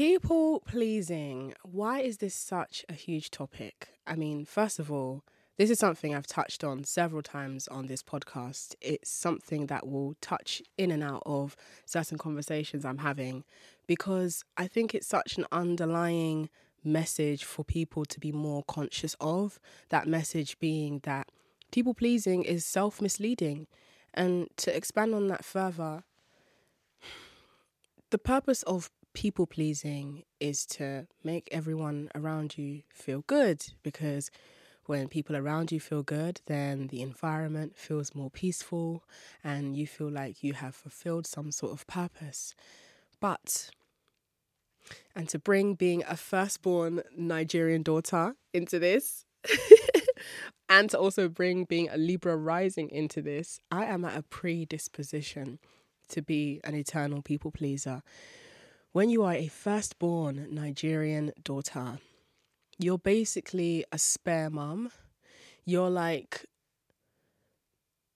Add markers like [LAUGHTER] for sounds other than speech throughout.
People pleasing. Why is this such a huge topic? I mean, first of all, this is something I've touched on several times on this podcast. It's something that will touch in and out of certain conversations I'm having because I think it's such an underlying message for people to be more conscious of. That message being that people pleasing is self misleading. And to expand on that further, [SIGHS] the purpose of people pleasing is to make everyone around you feel good because when people around you feel good, then the environment feels more peaceful and you feel like you have fulfilled some sort of purpose. But, and to bring being a firstborn Nigerian daughter into this, [LAUGHS] and to also bring being a Libra rising into this, I am at a predisposition to be an eternal people pleaser. When you are a firstborn Nigerian daughter, you're basically a spare mum. You're like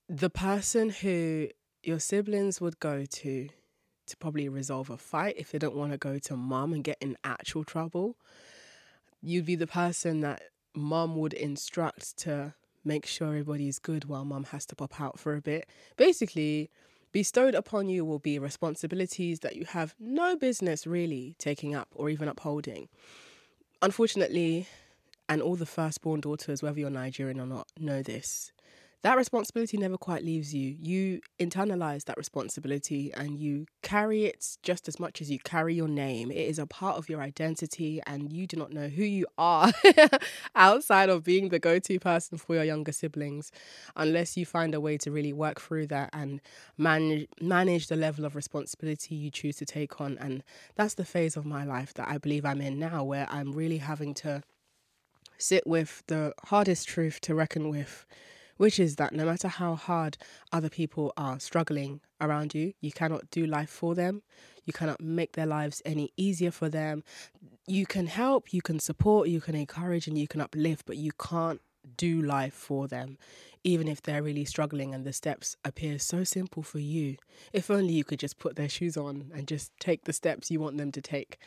the person who your siblings would go to to probably resolve a fight if they don't want to go to mum and get in actual trouble. You'd be the person that mum would instruct to make sure everybody's good while mum has to pop out for a bit. Basically, bestowed upon you will be responsibilities that you have no business really taking up or even upholding unfortunately, and all the firstborn daughters, whether you're Nigerian or not, know this. That responsibility never quite leaves you. You internalize that responsibility and you carry it just as much as you carry your name. It is a part of your identity, and you do not know who you are [LAUGHS] outside of being the go to person for your younger siblings unless you find a way to really work through that and manage, manage the level of responsibility you choose to take on. And that's the phase of my life that I believe I'm in now, where I'm really having to sit with the hardest truth to reckon with which is that no matter how hard other people are struggling around you, you cannot do life for them. You cannot make their lives any easier for them. You can help, you can support, you can encourage, and you can uplift, but you can't do life for them, even if they're really struggling and the steps appear so simple for you. If only you could just put their shoes on and just take the steps you want them to take.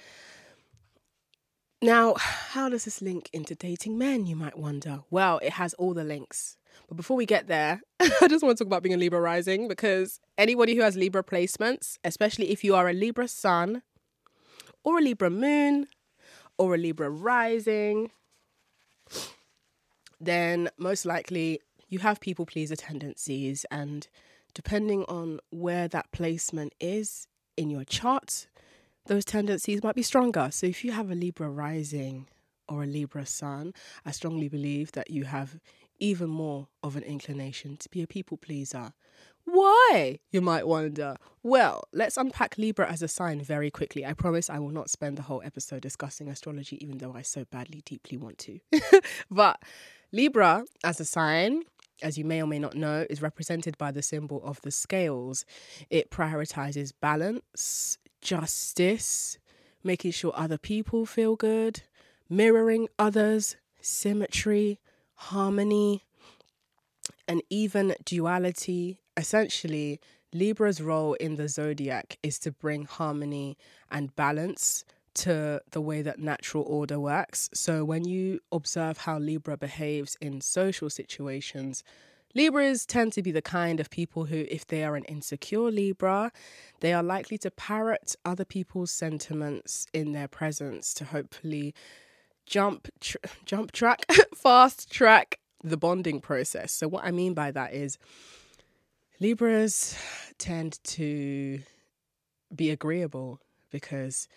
Now, [SIGHS] how does this link into dating men, you might wonder? Well, it has all the links. But before we get there, [LAUGHS] I just want to talk about being a Libra rising because anybody who has Libra placements, especially if you are a Libra sun or a Libra moon or a Libra rising, then most likely you have people pleaser tendencies. And depending on where that placement is in your chart, those tendencies might be stronger. So if you have a Libra rising or a Libra sun, I strongly believe that you have even more of an inclination to be a people pleaser. Why, you might wonder? Well, let's unpack Libra as a sign very quickly. I promise I will not spend the whole episode discussing astrology, even though I so badly, deeply want to. [LAUGHS] but Libra as a sign, as you may or may not know, is represented by the symbol of the scales. It prioritizes balance, justice, making sure other people feel good, mirroring others, symmetry, harmony, and even duality. Essentially, Libra's role in the zodiac is to bring harmony and balance to the way that natural order works. So, when you observe how Libra behaves in social situations, Libras tend to be the kind of people who, if they are an insecure Libra, they are likely to parrot other people's sentiments in their presence to hopefully jump tr- [LAUGHS] jump track [LAUGHS] fast track the bonding process. So what I mean by that is Libras tend to be agreeable because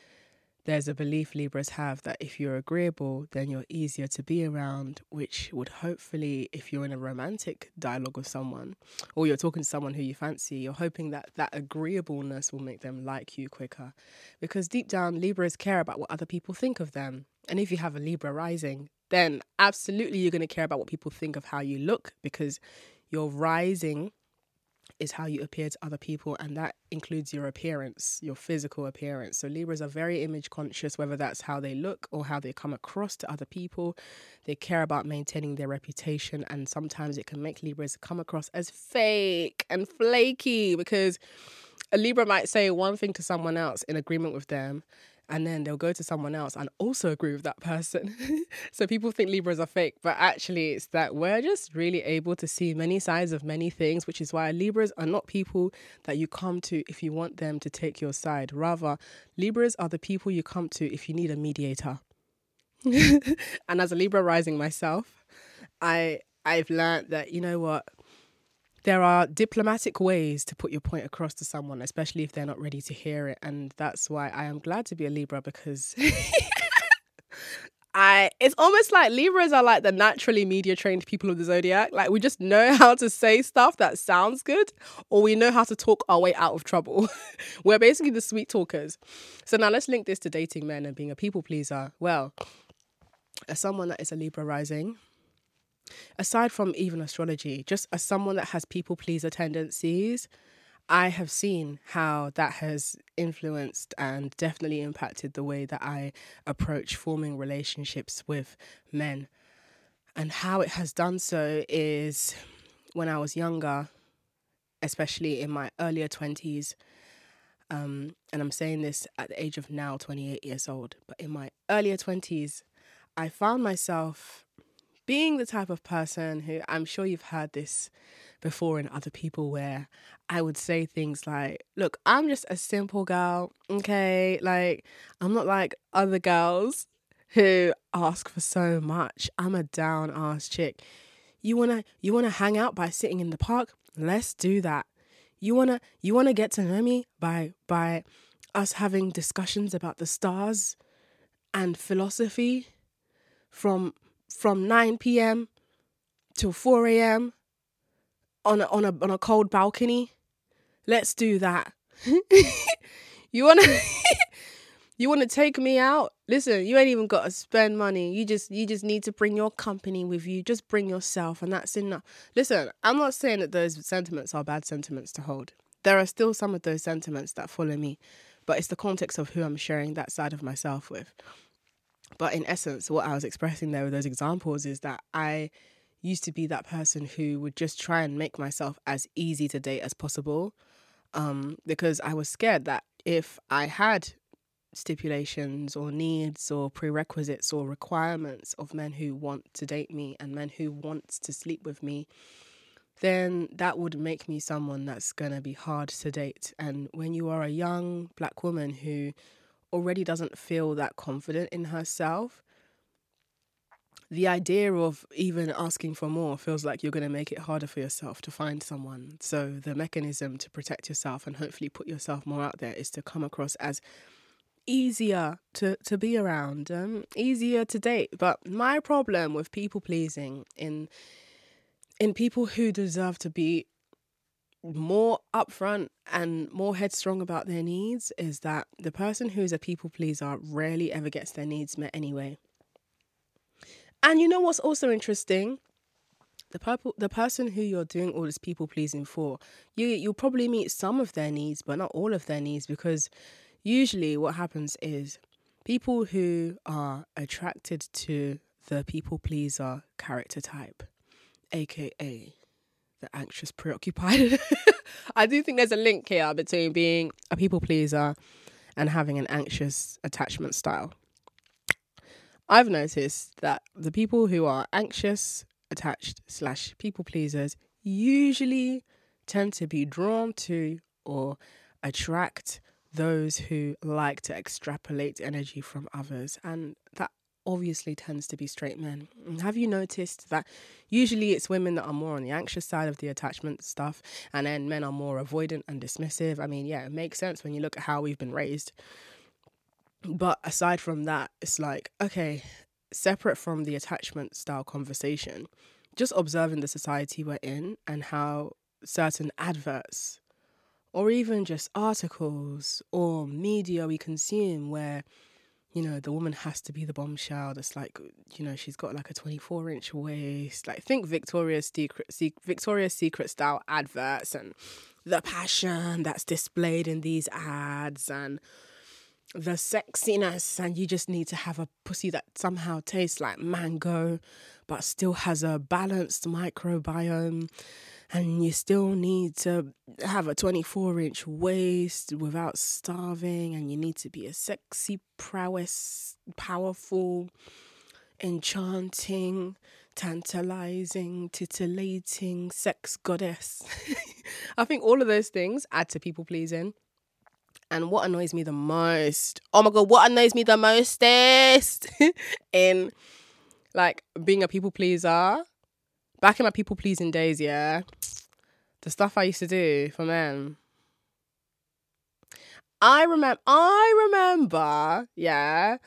there's a belief Libras have that if you're agreeable, then you're easier to be around, which would hopefully, if you're in a romantic dialogue with someone or you're talking to someone who you fancy, you're hoping that that agreeableness will make them like you quicker. Because deep down, Libras care about what other people think of them. And if you have a Libra rising, then absolutely you're going to care about what people think of how you look because you're rising is how you appear to other people, and that includes your appearance, your physical appearance. So, Libras are very image conscious, whether that's how they look or how they come across to other people. They care about maintaining their reputation, and sometimes it can make Libras come across as fake and flaky because a Libra might say one thing to someone else in agreement with them, and then they'll go to someone else and also agree with that person. [LAUGHS] so people think Libras are fake, but actually it's that we're just really able to see many sides of many things, which is why Libras are not people that you come to if you want them to take your side. Rather, Libras are the people you come to if you need a mediator. [LAUGHS] and as a Libra rising myself, I I've learned that you know what there are diplomatic ways to put your point across to someone, especially if they're not ready to hear it. And that's why I am glad to be a Libra because [LAUGHS] I it's almost like Libras are like the naturally media trained people of the zodiac. Like we just know [LAUGHS] how to say stuff that sounds good, or we know how to talk our way out of trouble. [LAUGHS] We're basically the sweet talkers. So now let's link this to dating men and being a people pleaser. Well, as someone that is a Libra rising, aside from even astrology, just as someone that has people pleaser tendencies, I have seen how that has influenced and definitely impacted the way that I approach forming relationships with men. And how it has done so is when I was younger, especially in my earlier 20s, um, and I'm saying this at the age of now 28 years old, but in my earlier 20s, I found myself being the type of person who I'm sure you've heard this before in other people where I would say things like, Look, I'm just a simple girl, okay? Like, I'm not like other girls who ask for so much. I'm a down ass chick. You wanna you wanna hang out by sitting in the park? Let's do that. You wanna you wanna get to know me by by us having discussions about the stars and philosophy from from 9 p.m. till 4 a.m. on a, on a on a cold balcony. Let's do that. [LAUGHS] you wanna [LAUGHS] you wanna take me out? Listen, you ain't even got to spend money. You just you just need to bring your company with you. Just bring yourself, and that's enough. Listen, I'm not saying that those sentiments are bad sentiments to hold. There are still some of those sentiments that follow me, but it's the context of who I'm sharing that side of myself with. But in essence, what I was expressing there with those examples is that I used to be that person who would just try and make myself as easy to date as possible um, because I was scared that if I had stipulations or needs or prerequisites or requirements of men who want to date me and men who want to sleep with me, then that would make me someone that's going to be hard to date. And when you are a young black woman who already doesn't feel that confident in herself, the idea of even asking for more feels like you're going to make it harder for yourself to find someone. So, the mechanism to protect yourself and hopefully put yourself more out there is to come across as easier to, to be around, um, easier to date. But my problem with people pleasing in in people who deserve to be more upfront and more headstrong about their needs is that the person who's a people pleaser rarely ever gets their needs met anyway. And you know what's also interesting? The purple, the person who you're doing all this people pleasing for, you you'll probably meet some of their needs, but not all of their needs, because usually what happens is people who are attracted to the people pleaser character type, aka the anxious preoccupied. [LAUGHS] I do think there's a link here between being a people pleaser and having an anxious attachment style. I've noticed that the people who are anxious, attached, slash people pleasers usually tend to be drawn to or attract those who like to extrapolate energy from others. And that obviously tends to be straight men. Mm, have you noticed that usually it's women that are more on the anxious side of the attachment stuff, and then men are more avoidant and dismissive? I mean, yeah, it makes sense when you look at how we've been raised. But aside from that, it's like, okay, separate from the attachment style conversation, just observing the society we're in and how certain adverts or even just articles or media we consume where you know, the woman has to be the bombshell that's like, you know, she's got like a 24 inch waist. Like, think Victoria's Secret, Victoria's Secret style adverts and the passion that's displayed in these ads and the sexiness and you just need to have a pussy that somehow tastes like mango but still has a balanced microbiome and you still need to have a 24 inch waist without starving and you need to be a sexy prowess powerful enchanting tantalizing titillating sex goddess. [LAUGHS] I think all of those things add to people pleasing. And what annoys me the most, oh my God, what annoys me the mostest [LAUGHS] in like being a people pleaser, back in my people pleasing days, yeah, the stuff I used to do for men. I remember, I remember, yeah,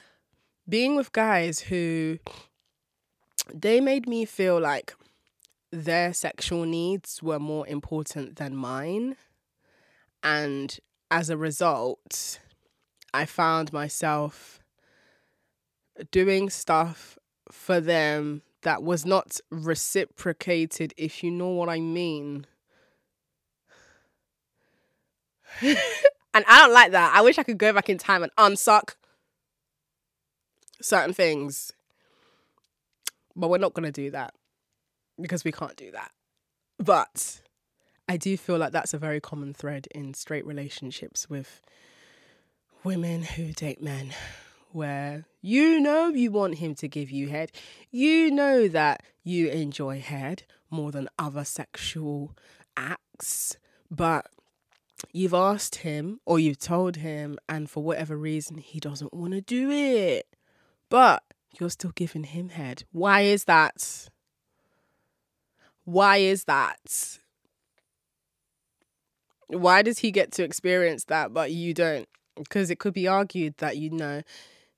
being with guys who they made me feel like their sexual needs were more important than mine. And as a result, I found myself doing stuff for them that was not reciprocated, if you know what I mean. [LAUGHS] and I don't like that. I wish I could go back in time and unsuck certain things. But we're not going to do that because we can't do that. But I do feel like that's a very common thread in straight relationships with women who date men, where you know you want him to give you head, you know that you enjoy head more than other sexual acts, but you've asked him or you've told him, and for whatever reason, he doesn't want to do it. But you're still giving him head. Why is that? Why is that? why does he get to experience that but you don't? Because it could be argued that you know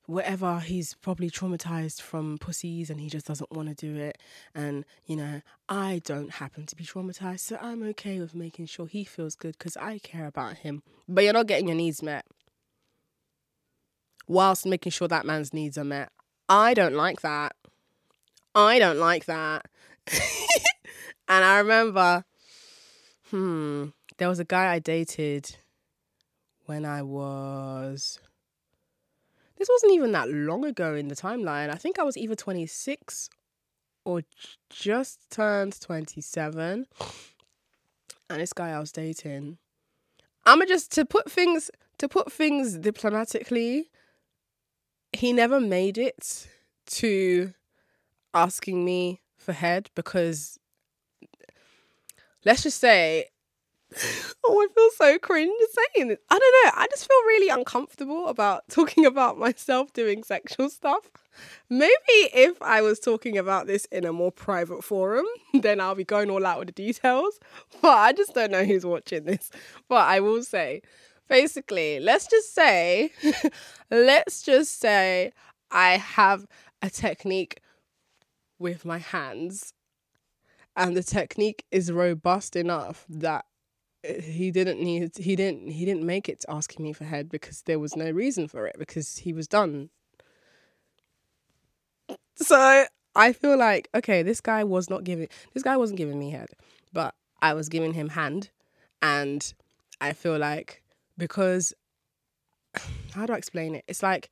whatever he's probably traumatized from pussies and he just doesn't want to do it. And you know i don't happen to be traumatized so i'm okay with making sure he feels good because i care about him. But you're not getting your needs met. Whilst making sure that man's needs are met. I don't like that. I don't like that. [LAUGHS] And i remember hmm there was a guy I dated when I was. This wasn't even that long ago in the timeline. I think I was either 26 or just turned 27. And this guy I was dating. I'ma just to put things to put things diplomatically, he never made it to asking me for head because let's just say oh, I feel so cringe saying this. I don't know. I just feel really uncomfortable about [LAUGHS] talking about myself doing sexual stuff. Maybe if I was talking about this in a more private forum, [LAUGHS] then I'll be going all out with the details. But I just don't know who's watching this. But I will say, basically, let's just say, [LAUGHS] let's just say I have a technique with my hands and the technique is robust enough that he didn't need he didn't he didn't make it to asking me for head because there was no reason for it because he was done. So I feel like okay, this guy was not giving this guy wasn't giving me head, but I was giving him hand, and I feel like because [SIGHS] how do I explain it? It's like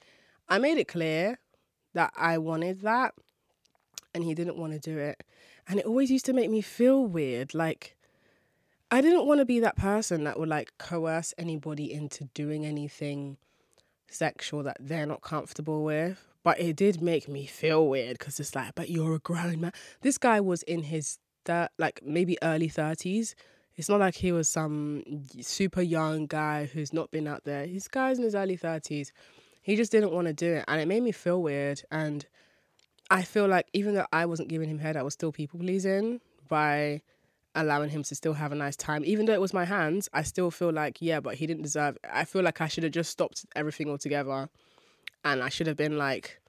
I made it clear that I wanted that, and he didn't want to do it, and it always used to make me feel weird, like I didn't want to be that person that would like coerce anybody into doing anything sexual that they're not comfortable with. But it did make me feel weird because it's like, but you're a grown man. This guy was in his that like maybe early thirties. It's not like he was some super young guy who's not been out there. This guy's in his early thirties. He just didn't want to do it, and it made me feel weird. And I feel like even though I wasn't giving him head, I was still people pleasing by allowing him to still have a nice time. Even though it was my hands, I still feel like, yeah, but he didn't deserve I feel like I should have just stopped everything altogether. And I should have been like,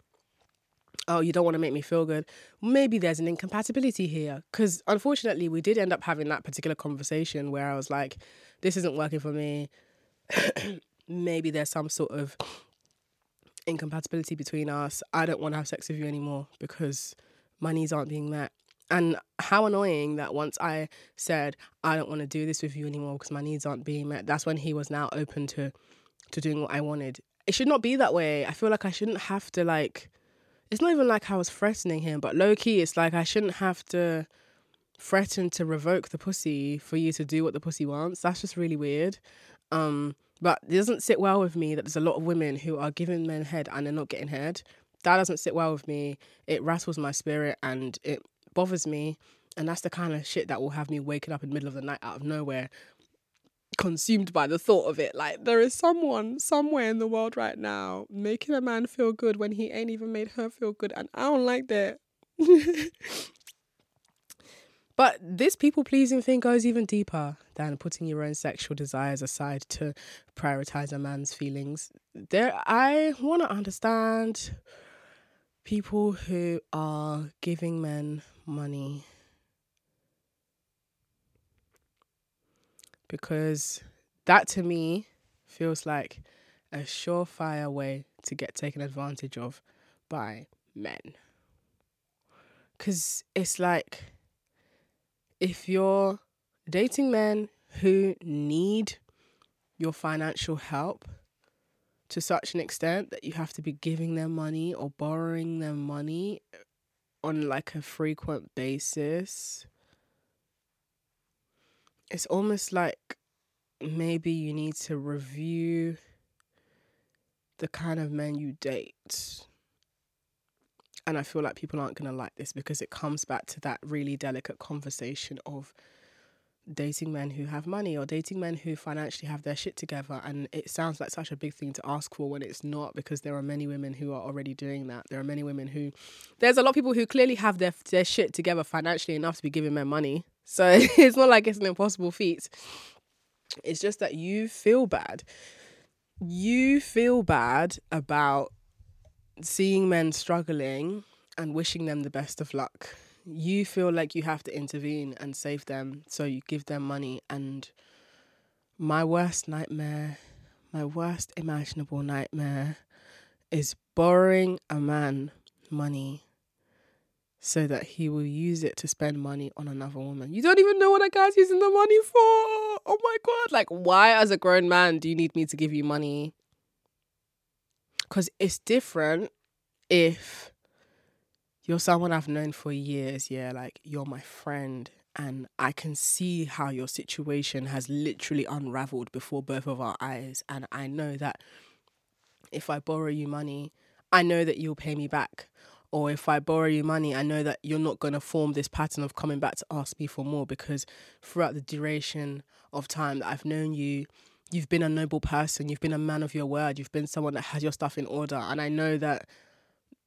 oh, you don't want to make me feel good. Maybe there's an incompatibility here. Because unfortunately, we did end up having that particular conversation where I was like, this isn't working for me. [COUGHS] Maybe there's some sort of incompatibility between us. I don't want to have sex with you anymore because my needs aren't being met. And how annoying that once I said, I don't want to do this with you anymore because my needs aren't being met, that's when he was now open to to doing what I wanted. it should not be that way. I feel like I shouldn't have to like it's not even like I was threatening him, but low key it's like I shouldn't have to threaten to revoke the pussy for you to do what the pussy wants. That's just really weird. Um but it doesn't sit well with me that there's a lot of women who are giving men head and they're not getting head. That doesn't sit well with me. It rattles my spirit and it bothers me. And that's the kind of shit that will have me waking up in the middle of the night out of nowhere, consumed by the thought of it. Like there is someone somewhere in the world right now making a man feel good when he ain't even made her feel good. And I don't like that. [LAUGHS] But this people pleasing thing goes even deeper than putting your own sexual desires aside to prioritize a man's feelings. There, I want to understand people who are giving men money because that to me feels like a surefire way to get taken advantage of by men. Because it's like if you're dating men who need your financial help to such an extent that you have to be giving them money or borrowing them money eh, on like a frequent basis. It's almost like maybe you need to review the kind of men you date. And I feel like people aren't going to like this because it comes back to that really delicate conversation of dating men who have money or dating men who financially have their shit together. And it sounds like such a big thing to ask for when it's not because there are many women who are already doing that. There are many women who, there's a lot of people who clearly have their, their shit together financially enough to be giving men money. So [LAUGHS] it's not like it's an impossible feat. It's just that you feel bad. You feel bad about seeing men struggling and wishing them the best of luck, you feel like you have to intervene and save them. So you give them money. And my worst nightmare, my worst imaginable nightmare is borrowing a man money so that he will use it to spend money on another woman. You don't even know what a guy's using the money for. Oh my God. Like, why, as a grown man, do you need me to give you money because it's different if you're someone I've known for years, yeah, like you're my friend, and I can see how your situation has literally unraveled before both of our eyes. And I know that if I borrow you money, I know that you'll pay me back. Or if I borrow you money, I know that you're not going to form this pattern of coming back to ask me for more because throughout the duration of time that I've known you, you've been a noble person, you've been a man of your word, you've been someone that has your stuff in order. And I know that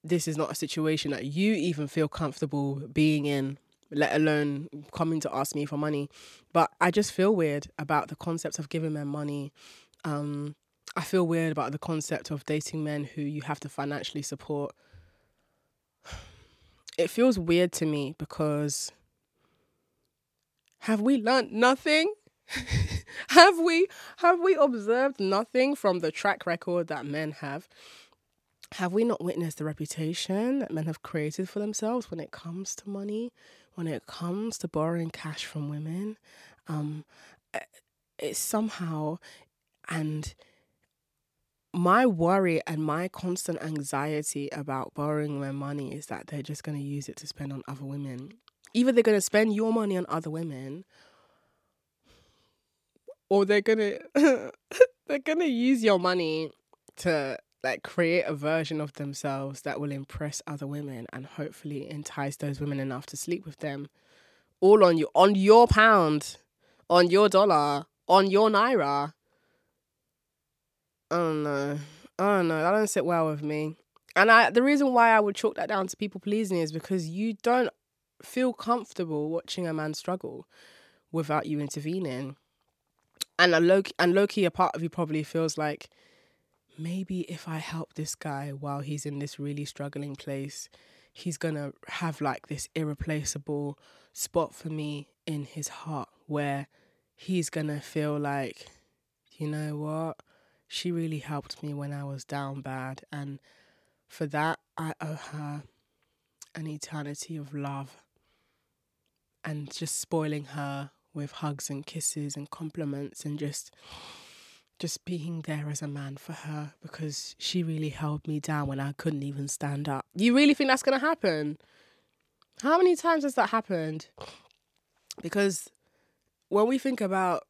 this is not a situation that you even feel comfortable being in, let alone coming to ask me for money. But I just feel weird about the concept of giving men money. Um, I feel weird about the concept of dating men who you have to financially support. [SIGHS] It feels weird to me because have we learned nothing [LAUGHS] have we have we observed nothing from the track record that men have? Have we not witnessed the reputation that men have created for themselves when it comes to money, when it comes to borrowing cash from women? Um, eh, it's somehow, and my worry and my constant anxiety about borrowing their money is that they're just going to use it to spend on other women. Either they're going to spend your money on other women, or they're gonna [LAUGHS] they're gonna use your money to like create a version of themselves that will impress other women and hopefully entice those women enough to sleep with them all on you on your pound on your dollar on your naira. I don't know. I don't know. That don't sit well with me. And i the reason why i would chalk that down to people pleasing is because you don't feel comfortable watching a man struggle without you intervening. And a low and low key, a part of you probably feels like maybe if I help this guy while he's in this really struggling place, he's gonna have like this irreplaceable spot for me in his heart where he's gonna feel like, you know what, she really helped me when I was down bad, and for that I owe her an eternity of love. And just spoiling her with hugs and kisses and compliments and just just being there as a man for her because she really held me down when I couldn't even stand up. You really think that's going to happen? How many times has that happened? Because when we think about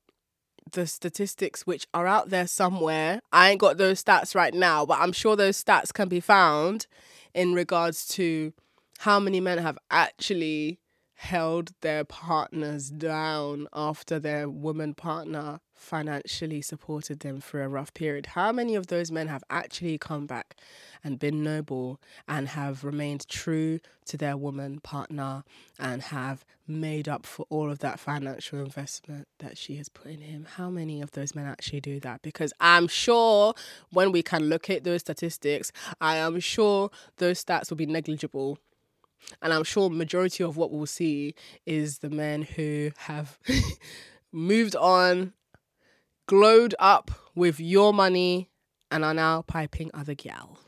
the statistics which are out there somewhere, I ain't got those stats right now, but I'm sure those stats can be found in regards to how many men have actually held their partners down after their woman partner financially supported them for a rough period. How many of those men have actually come back and been noble and have remained true to their woman partner and have made up for all of that financial investment that she has put in him? How many of those men actually do that? Because I'm sure when we can look at those statistics, I am sure those stats will be negligible and I'm sure majority of what we'll see is the men who have [LAUGHS] moved on, glowed up with your money, and are now piping other gal.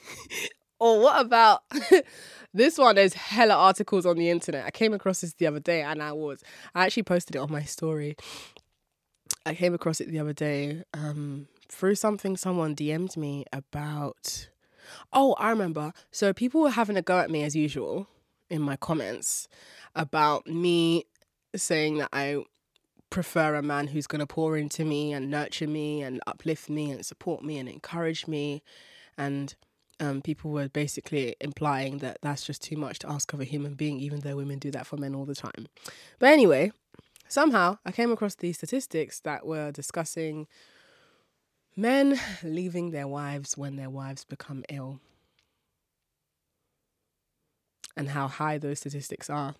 [LAUGHS] or what about [LAUGHS] this one? There's hella articles on the internet. I came across this the other day, and I was I actually posted it on my story. I came across it the other day um, through something someone DM'd me about Oh, I remember. So people were having a go at me as usual in my comments about me saying that I prefer a man who's going to pour into me and nurture me and uplift me and support me and encourage me. And um, people were basically implying that that's just too much to ask of a human being, even though women do that for men all the time. But anyway, somehow I came across these statistics that were discussing Men leaving their wives when their wives become ill. And how high those statistics are.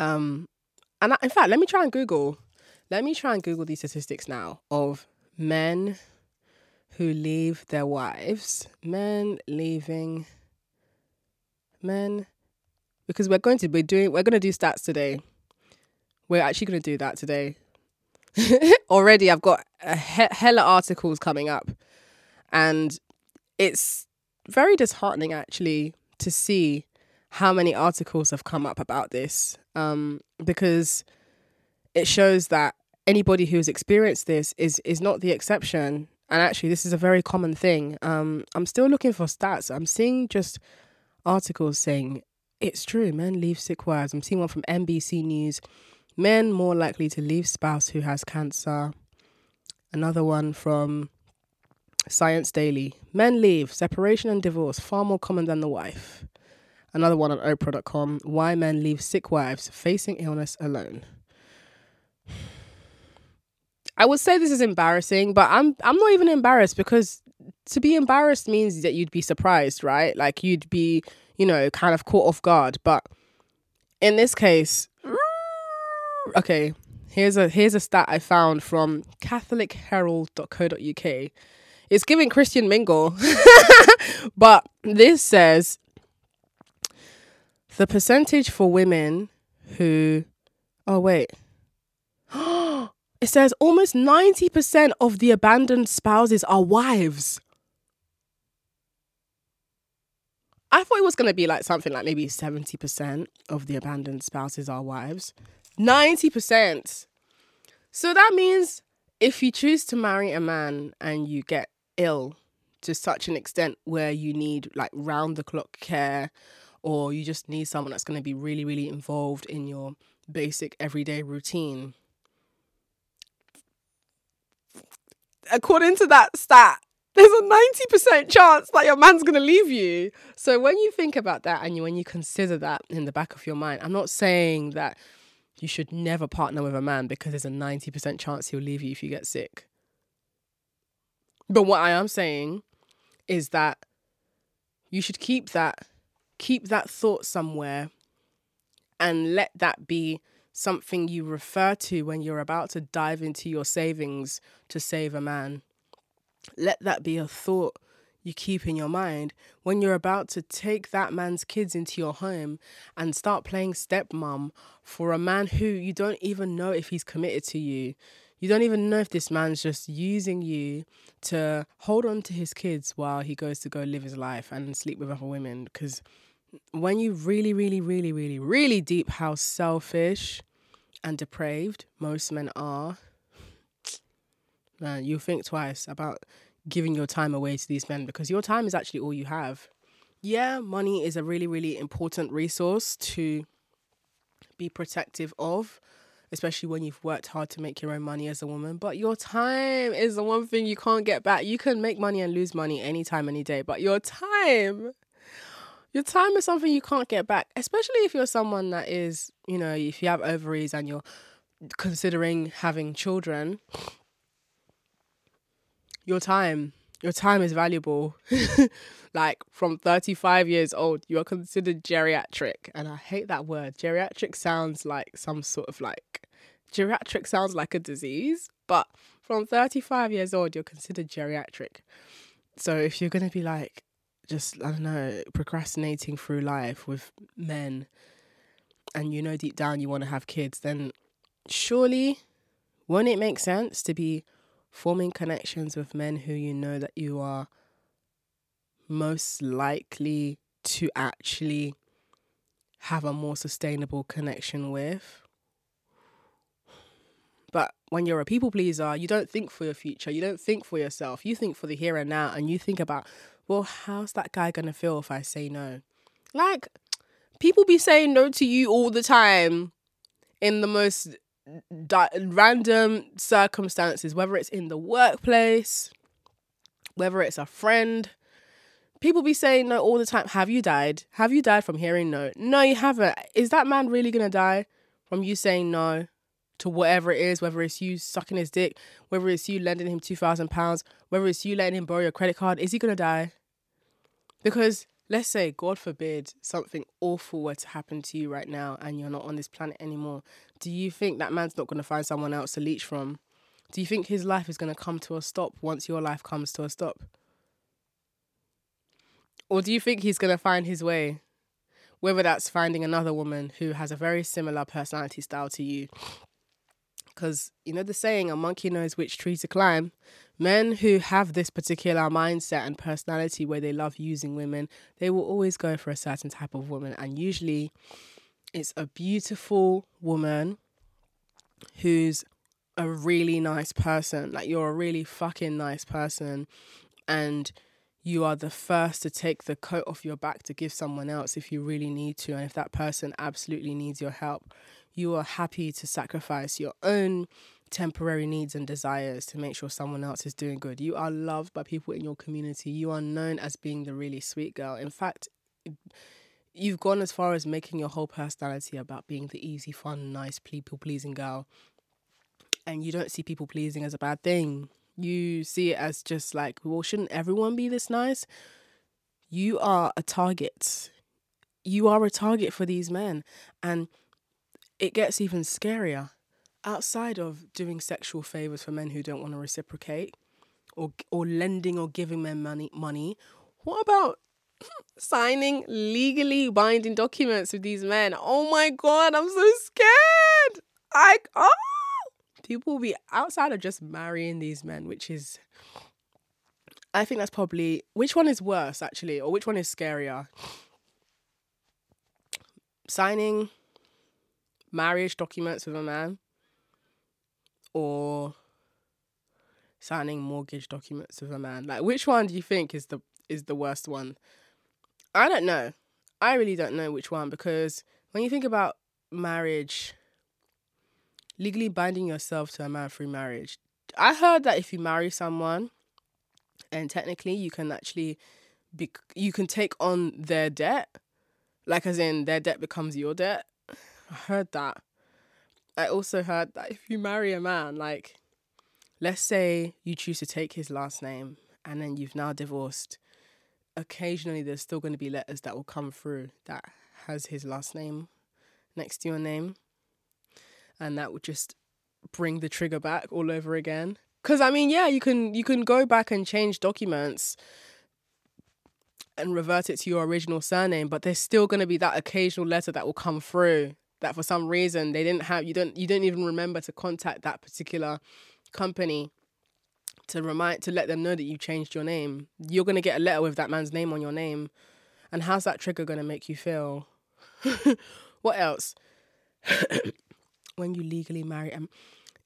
Um, and I, in fact, let me try and Google. Let me try and Google these statistics now of men who leave their wives. Men leaving. Men. Because we're going to be doing, we're going to do stats today. We're actually going to do that today. [LAUGHS] already I've got a he- hella articles coming up, and it's very disheartening actually to see how many articles have come up about this um, because it shows that anybody who's experienced this is is not the exception and actually this is a very common thing um, i'm still looking for stats i'm seeing just articles saying it's true men leave sick wives i'm seeing one from nbc news Men more likely to leave spouse who has cancer. Another one from Science Daily. Men leave, separation and divorce far more common than the wife. Another one on Oprah.com. Why men leave sick wives facing illness alone. [SIGHS] I would say this is embarrassing, but I'm I'm not even embarrassed because to be embarrassed means that you'd be surprised, right? Like you'd be, you know, kind of caught off guard. But in this case, [SIGHS] okay, here's a here's a stat I found from CatholicHerald.co.uk. It's giving Christian Mingle, [LAUGHS] but this says the percentage for women who, oh wait, [GASPS] it says almost ninety percent of the abandoned spouses are wives. I thought it was going to be like something like maybe 70% of the abandoned spouses are wives. 90%. So that means if you choose to marry a man and you get ill to such an extent where you need like round the clock care or you just need someone that's going to be really, really involved in your basic everyday routine. According to that stat, there's a 90% chance that your man's going to leave you. So when you think about that and you, when you consider that in the back of your mind, I'm not saying that you should never partner with a man because there's a 90% chance he'll leave you if you get sick. But what I am saying is that you should keep that keep that thought somewhere and let that be something you refer to when you're about to dive into your savings to save a man. Let that be a thought you keep in your mind when you're about to take that man's kids into your home and start playing stepmom for a man who you don't even know if he's committed to you. You don't even know if this man's just using you to hold on to his kids while he goes to go live his life and sleep with other women. Because when you really, really, really, really, really deep how selfish and depraved most men are, man, you think twice about giving your time away to these men because your time is actually all you have. Yeah, money is a really, really important resource to be protective of, especially when you've worked hard to make your own money as a woman. But your time is the one thing you can't get back. You can make money and lose money anytime, any day, but your time, your time is something you can't get back, especially if you're someone that is, you know, if you have ovaries and you're considering having children your time your time is valuable. [LAUGHS] Like from 35 years old you are considered geriatric. And i hate that word. Geriatric sounds like some sort of like geriatric sounds like a disease but from 35 years old you're considered geriatric. So if you're going to be like just i don't know procrastinating through life with men and you know deep down you want to have kids then surely won't it make sense to be forming connections with men who you know that you are most likely to actually have a more sustainable connection with. But when you're a people pleaser, you don't think for your future, you don't think for yourself, you think for the here and now, and you think about, well, how's that guy gonna feel if I say no? Like, people be saying no to you all the time in the most di- random circumstances, whether it's in the workplace, whether it's a friend. People be saying no all the time. Have you died? Have you died from hearing no? No, you haven't. Is that man really gonna die from you saying no to whatever it is? Whether it's you sucking his dick, whether it's you lending him two thousand pounds, whether it's you letting him borrow your credit card, is he gonna die? Because let's say, God forbid, something awful were to happen to you right now and you're not on this planet anymore, do you think that man's not to find someone else to leech from? Do you think his life is to come to a stop once your life comes to a stop? Or do you think he's to find his way? Whether that's finding another woman who has a very similar personality style to you. Because, you know, the saying, a monkey knows which tree to climb. Men who have this particular mindset and personality where they love using women, they will always go for a certain type of woman. And usually it's a beautiful woman who's a really nice person. Like you're a really fucking nice person. And you are the first to take the coat off your back to give someone else if you really need to. And if that person absolutely needs your help, you are happy to sacrifice your own temporary needs and desires to make sure someone else is doing good. You are loved by people in your community. You are known as being the really sweet girl. In fact, you've gone as far as making your whole personality about being the easy, fun, nice, people pleasing girl. And you don't see people pleasing as a bad thing. You see it as just like, well, shouldn't everyone be this nice? You are a target. You are a target for these men. And it gets even scarier outside of doing sexual favors for men who don't want to reciprocate or or lending or giving men money money. What about [CLEARS THROAT] signing legally binding documents with these men? Oh my god i'm so scared! I oh! People will be outside of just marrying these men which is i think that's probably which one is worse actually or which one is scarier? Signing marriage documents with a man or signing mortgage documents with a man? Like which one do you think is the is the worst one? I don't know. I really don't know which one because when you think about marriage, legally binding yourself to a man through marriage, I heard that if you marry someone and technically you can actually be you can take on their debt, like as in their debt becomes your debt. I heard that. I also heard that if you marry a man, like, let's say you choose to take his last name and then you've now divorced, occasionally there's still going to be letters that will come through that has his last name next to your name. And that would just bring the trigger back all over again. Cause I mean, yeah, you can you can go back and change documents and revert it to your original surname, but there's still going to be that occasional letter that will come through that for some reason they didn't have you don't you don't even remember to contact that particular company to remind to let them know that you changed your name. You're gonna get a letter with that man's name on your name. And how's that trigger gonna make you feel? [LAUGHS] what else? [COUGHS] when you legally marry him.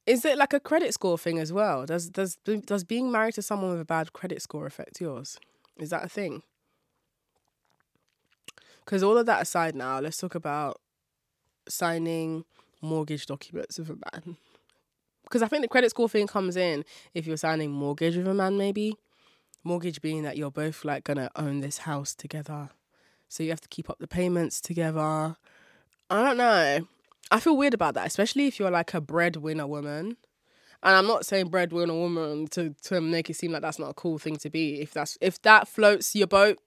Is it like a credit score thing as well? Does does does being married to someone with a bad credit score affect yours? Is that a thing? Because all of that aside, now let's talk about signing mortgage documents with a man. Because I think the credit score thing comes in if you're signing mortgage with a man, maybe. Mortgage being that you're both like gonna own this house together. So you have to keep up the payments together. I don't know. I feel weird about that, especially if you're like a breadwinner woman. And I'm not saying breadwinner woman to, to make it seem like that's not a cool thing to be. If that's if that floats your boat.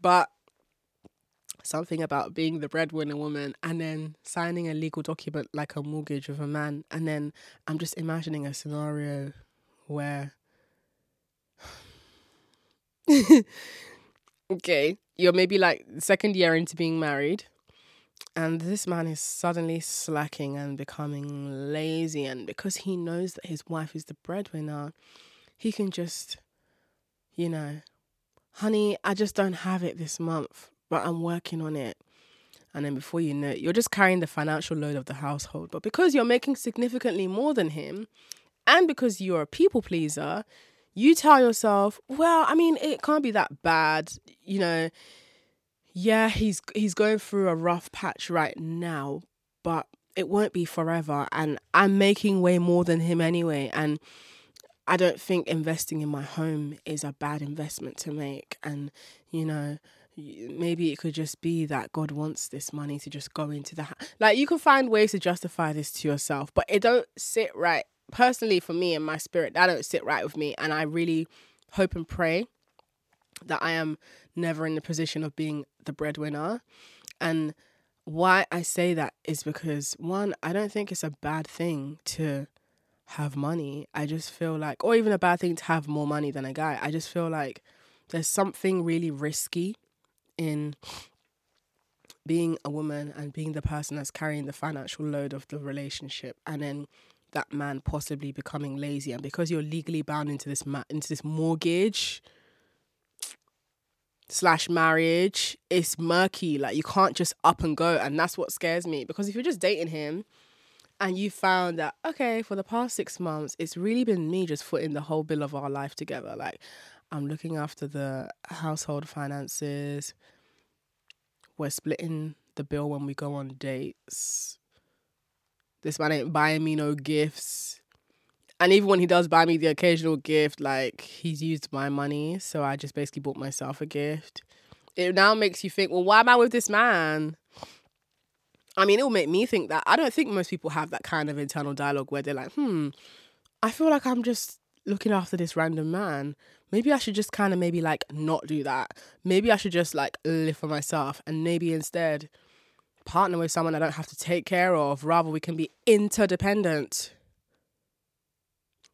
But something about being the breadwinner woman and then signing a legal document like a mortgage with a man. And then I'm just imagining a scenario where [SIGHS] okay, you're maybe like second year into being married, and this man is suddenly slacking and becoming lazy, and because he knows that his wife is the breadwinner, he can just, you know, honey, I just don't have it this month, but I'm working on it. And then before you know it, you're just carrying the financial load of the household. But because you're making significantly more than him, and because you're a people pleaser, you tell yourself, well, I mean, it can't be that bad, you know. Yeah, he's he's going through a rough patch right now, but it won't be forever and I'm making way more than him anyway and I don't think investing in my home is a bad investment to make and you know maybe it could just be that God wants this money to just go into the ha- like you can find ways to justify this to yourself but it don't sit right personally for me and my spirit, that don't sit right with me. And I really hope and pray that I am never in the position of being the breadwinner. And why I say that is because one, I don't think it's a bad thing to have money. I just feel like, or even a bad thing to have more money than a guy. I just feel like there's something really risky in being a woman and being the person that's carrying the financial load of the relationship and then that man possibly becoming lazy. And because you're legally bound into this ma- into this mortgage slash marriage it's murky. Like you can't just up and go. And that's what scares me. Because if you're just dating him and you found that okay for the past six months it's really been me just footing the whole bill of our life together. Like i'm looking after the household finances we're splitting the bill when we go on dates this man ain't buying me no gifts. And even when he does buy me the occasional gift, like he's used my money. So I just basically bought myself a gift. It now makes you think, well, why am I with this man? I mean, it will make me think that. I don't think most people have that kind of internal dialogue where they're like, hmm, I feel like I'm just looking after this random man. Maybe I should just kind of maybe like not do that. Maybe I should just like live for myself and maybe instead partner with someone I don't have to take care of. Rather, we can be interdependent.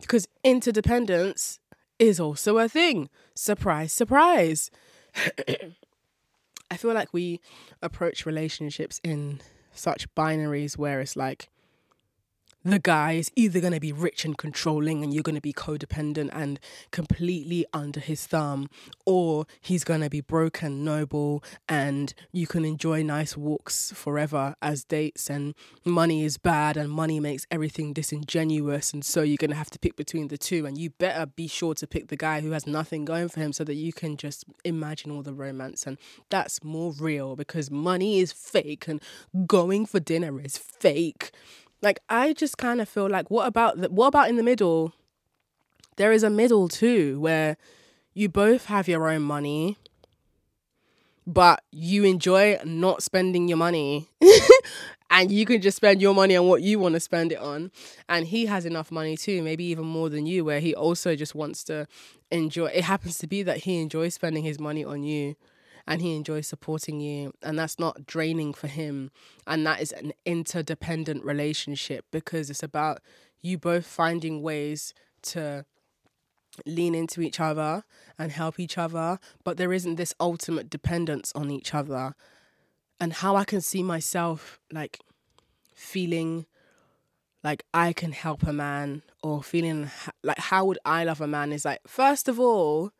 Because interdependence is also a thing. Surprise, surprise. [COUGHS] I feel like we approach relationships in such binaries where it's like the guy is either going to be rich and controlling and you're going to be codependent and completely under his thumb, or he's going to be broke and noble and you can enjoy nice walks forever as dates, and money is bad and money makes everything disingenuous. And so you're going to have to pick between the two, and you better be sure to pick the guy who has nothing going for him so that you can just imagine all the romance. And that's more real because money is fake and going for dinner is fake like I just kind of feel like what about the, what about in the middle? There is a middle too where you both have your own money but you enjoy not spending your money. [LAUGHS] And you can just spend your money on what you want to spend it on. And he has enough money too maybe even more than you where he also just wants to enjoy it happens to be that he enjoys spending his money on you and he enjoys supporting you and that's not draining for him and that is an interdependent relationship because it's about you both finding ways to lean into each other and help each other but there isn't this ultimate dependence on each other. And how i can see myself like feeling like i can help a man or feeling like how would i love a man is like first of all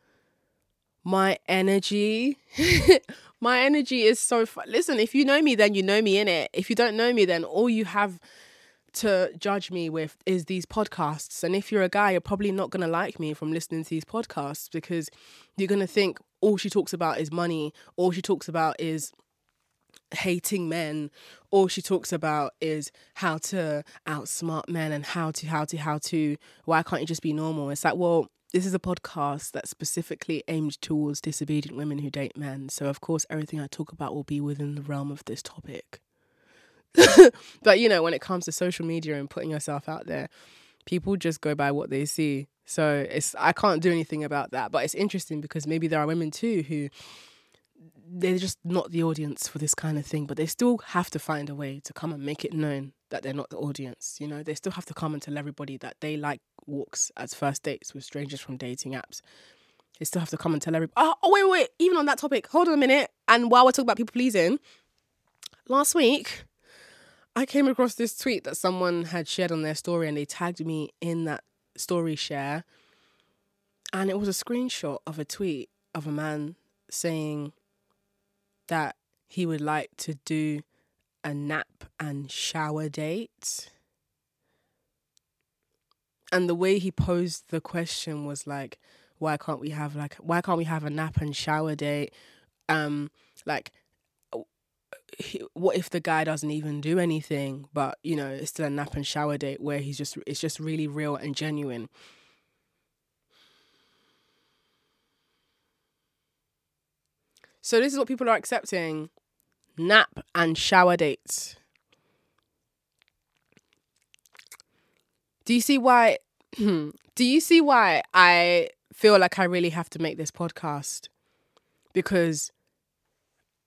my energy, [LAUGHS] My energy is so. Listen, if you know me, then you know me in it. If you don't know me, then all you have to judge me with is these podcasts. And if you're a guy, you're probably not going to like me from listening to these podcasts because you're going to think all she talks about is money, all she talks about is hating men all she talks about is how to outsmart men and how to how to how to why can't you just be normal it's like well this is a podcast that's specifically aimed towards disobedient women who date men so of course everything i talk about will be within the realm of this topic. [LAUGHS] But you know when it comes to social media and putting yourself out there people just go by what they see. So it's i can't do anything about that but it's interesting because maybe there are women too who they're just not the audience for this kind of thing, but they still have to find a way to come and make it known that they're not the audience. You know, they still have to come and tell everybody that they like walks as first dates with strangers from dating apps. They still have to come and tell everybody. Oh, oh wait, wait, even on that topic, hold on a minute. And while we're talking about people pleasing, last week I came across this tweet that someone had shared on their story and they tagged me in that story share. And it was a screenshot of a tweet of a man saying, that he would like to do a nap and shower date. And the way he posed the question was like, why can't we have like why can't we have a nap and shower date? Um like what if the guy doesn't even do anything but you know it's still a nap and shower date where he's just it's just really real and genuine So this is what people are accepting: nap and shower dates. Do you see why? [CLEARS THROAT] do you see why I feel like I really have to make this podcast? Because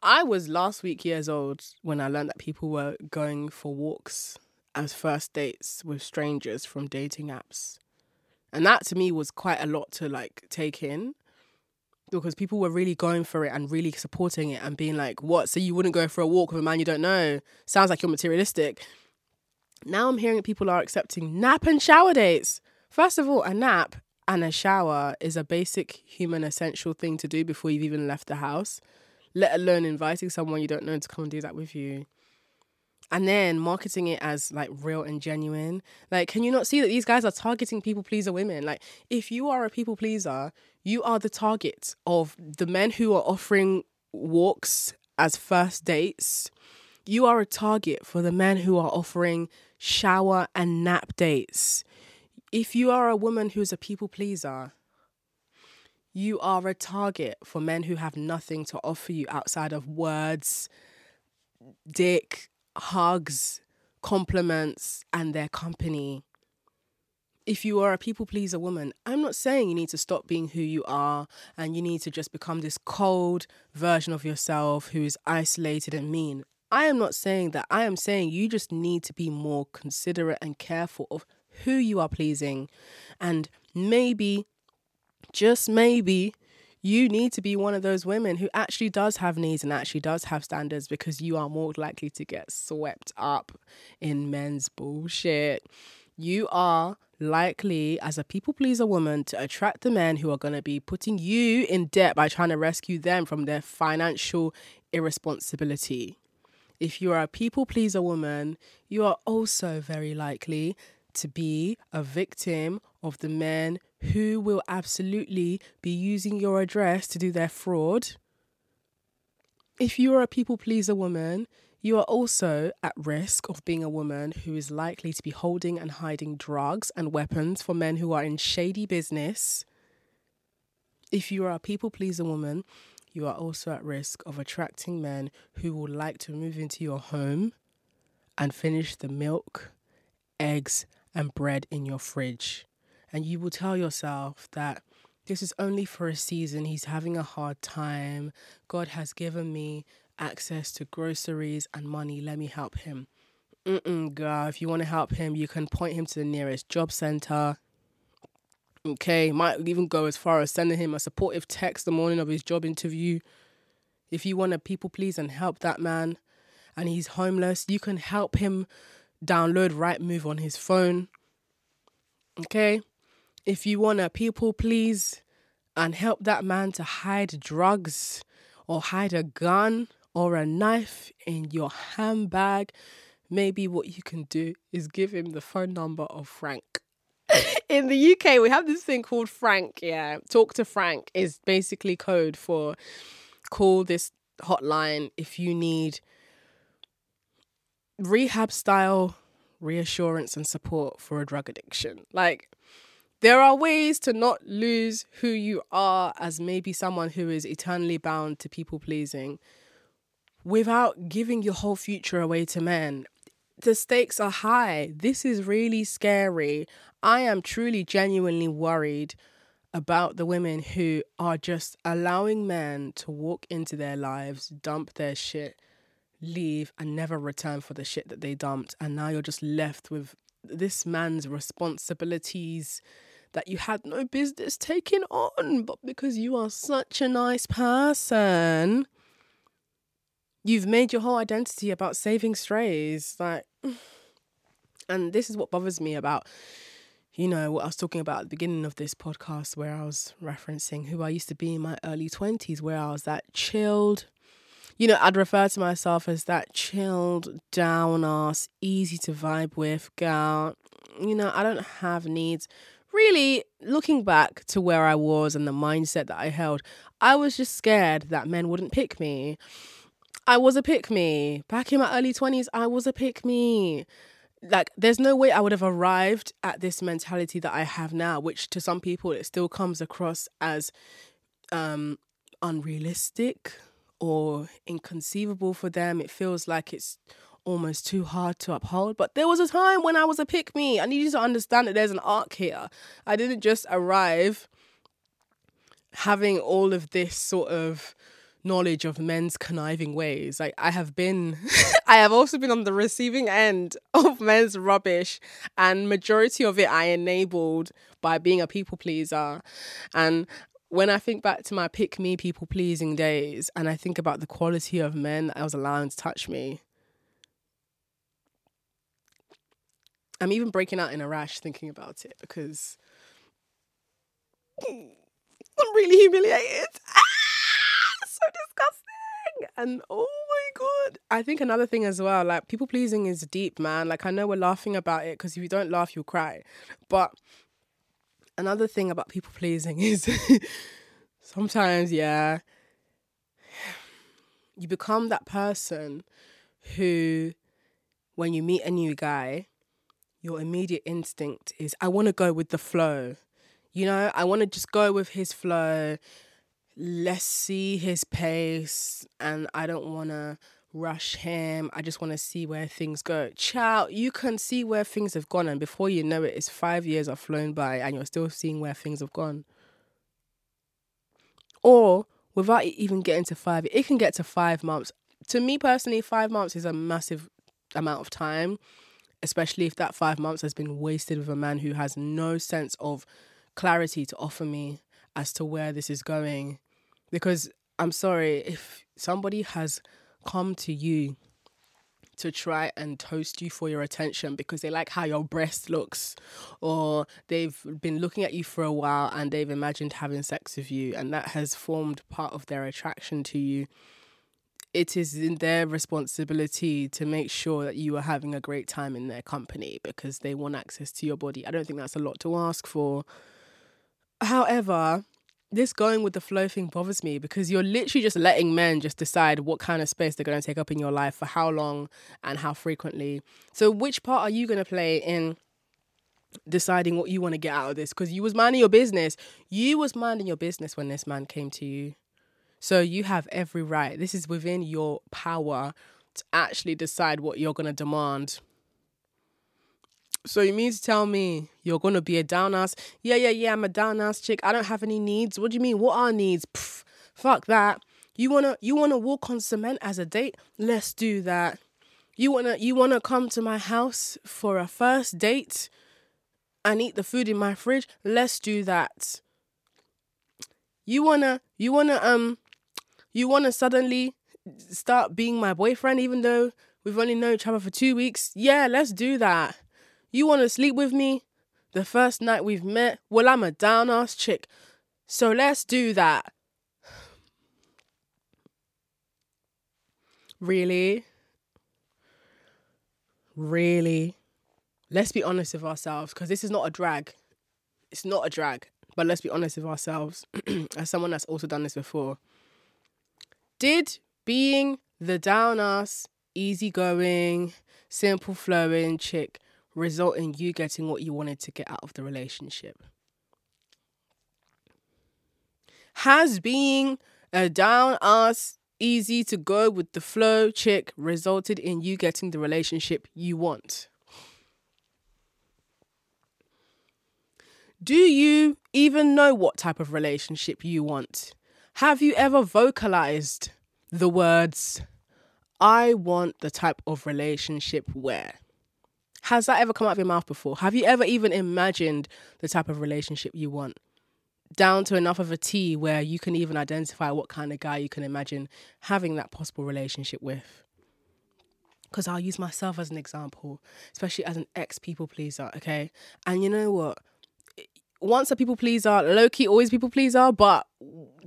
I was last week years old when I learned that people were going for walks as first dates with strangers from dating apps. And that to me was quite a lot to like take in because people were really going for it and really supporting it and being like, what? So you wouldn't go for a walk with a man you don't know? Sounds like you're materialistic. Now I'm hearing people are accepting nap and shower dates. First of all, a nap and a shower is a basic human essential thing to do before you've even left the house, let alone inviting someone you don't know to come and do that with you and then marketing it as like real and genuine. Like, can you not see that these guys are targeting people pleaser women? Like, if you are a people pleaser, you are the target of the men who are offering walks as first dates. You are a target for the men who are offering shower and nap dates. If you are a woman who's a people pleaser, you are a target for men who have nothing to offer you outside of words, dick, hugs, compliments, and their company. If you are a people pleaser woman, I'm not saying you need to stop being who you are and you need to just become this cold version of yourself who is isolated and mean. I am not saying that. I am saying you just need to be more considerate and careful of who you are pleasing. And maybe, just maybe, you need to be one of those women who actually does have needs and actually does have standards because you are more likely to get swept up in men's bullshit. You are likely, as a people pleaser woman, to attract the men who are going to be putting you in debt by trying to rescue them from their financial irresponsibility. If you are a people pleaser woman, you are also very likely to be a victim of the men who will absolutely be using your address to do their fraud. If you are a people pleaser woman, you are also at risk of being a woman who is likely to be holding and hiding drugs and weapons for men who are in shady business. If you are a people pleaser woman, you are also at risk of attracting men who would like to move into your home and finish the milk, eggs, and bread in your fridge and you will tell yourself that this is only for a season. He's having a hard time. God has given me access to groceries and money. Let me help him. Mm-mm, girl, if you want to help him, you can point him to the nearest job center. Okay, might even go as far as sending him a supportive text the morning of his job interview. If you want to people please and help that man and he's homeless, you can help him download Rightmove on his phone. Okay? If you want to people please and help that man to hide drugs or hide a gun or a knife in your handbag, maybe what you can do is give him the phone number of Frank. [LAUGHS] in the UK, we have this thing called Frank. Yeah, talk to Frank is basically code for call this hotline if you need rehab style reassurance and support for a drug addiction. Like, there are ways to not lose who you are as maybe someone who is eternally bound to people pleasing without giving your whole future away to men. The stakes are high. This is really scary. I am truly, genuinely worried about the women who are just allowing men to walk into their lives, dump their shit, leave, and never return for the shit that they dumped. And now you're just left with this man's responsibilities that you had no business taking on, but because you are such a nice person, you've made your whole identity about saving strays. Like, [SIGHS] and this is what bothers me about, you know, what I was talking about at the beginning of this podcast, where I was referencing who I used to be in my early 20s, where I was that chilled. You know, I'd refer to myself as that chilled, down ass, easy to vibe with girl. You know, I don't have needs really, looking back to where I was and the mindset that I held, I was just scared that men wouldn't pick me. I was a pick me. Back in my early 20s, I was a pick me. Like, there's no way I would have arrived at this mentality that I have now, which to some people it still comes across as um, unrealistic or inconceivable for them. It feels like it's almost too hard to uphold. But there was a time when I was a pick me. I need you to understand that there's an arc here. I didn't just arrive having all of this sort of knowledge of men's conniving ways. Like I have been [LAUGHS] I have also been on the receiving end of men's rubbish and majority of it I enabled by being a people pleaser. And when I think back to my pick me people pleasing days and I think about the quality of men that I was allowing to touch me, I'm even breaking out in a rash thinking about it because [LAUGHS] I'm really humiliated. Ah, so disgusting. And oh my god. I think another thing as well, like people pleasing is deep, man. Like I know we're laughing about it because if you don't laugh, you'll cry. But another thing about people pleasing [LAUGHS] is sometimes, yeah, you become that person who, when you meet a new guy, your immediate instinct is I want to go with the flow. You know, I want to just go with his flow. Let's see his pace and I don't want to rush him. I just want to see where things go. Ciao, you can see where things have gone and before you know it it's 5 years have flown by and you're still seeing where things have gone. Or without even getting to 5, it can get to 5 months. To me personally, 5 months is a massive amount of time especially if that five months has been wasted with a man who has no sense of clarity to offer me as to where this is going. Because I'm sorry, if somebody has come to you to try and toast you for your attention because they like how your breast looks or they've been looking at you for a while and they've imagined having sex with you and that has formed part of their attraction to you it is in their responsibility to make sure that you are having a great time in their company because they want access to your body. I don't think that's a lot to ask for. However, this going with the flow thing bothers me because you're literally just letting men just decide what kind of space they're going to take up in your life for how long and how frequently. So, which part are you going to play in deciding what you want to get out of this? Because you was minding your business. You was minding your business when this man came to you. So you have every right. This is within your power to actually decide what you're going to demand. So you mean to tell me you're to be a down ass? Yeah, yeah, yeah, I'm a down ass chick. I don't have any needs. What do you mean? What are needs? Pff, fuck that. You want to you want to walk on cement as a date? Let's do that. You want to you want to come to my house for a first date and eat the food in my fridge? Let's do that. You want to you want to um you want to suddenly start being my boyfriend even though we've only known each other for two weeks? Yeah, let's do that. You want to sleep with me the first night we've met? Well, I'm a down ass chick. So let's do that. Really? Really? Let's be honest with ourselves because this is not a drag. It's not a drag, but let's be honest with ourselves. [CLEARS THROAT] As someone that's also done this before, did being the down ass, easygoing, simple flowing chick result in you getting what you wanted to get out of the relationship? Has being a down ass, easy to go with the flow chick resulted in you getting the relationship you want? Do you even know what type of relationship you want? Have you ever vocalized the words, I want the type of relationship where? Has that ever come out of your mouth before? Have you ever even imagined the type of relationship you want? Down to enough of a T where you can even identify what kind of guy you can imagine having that possible relationship with. Because I'll use myself as an example, especially as an ex people pleaser, okay? And you know what? once a people pleaser, low key always people pleaser. But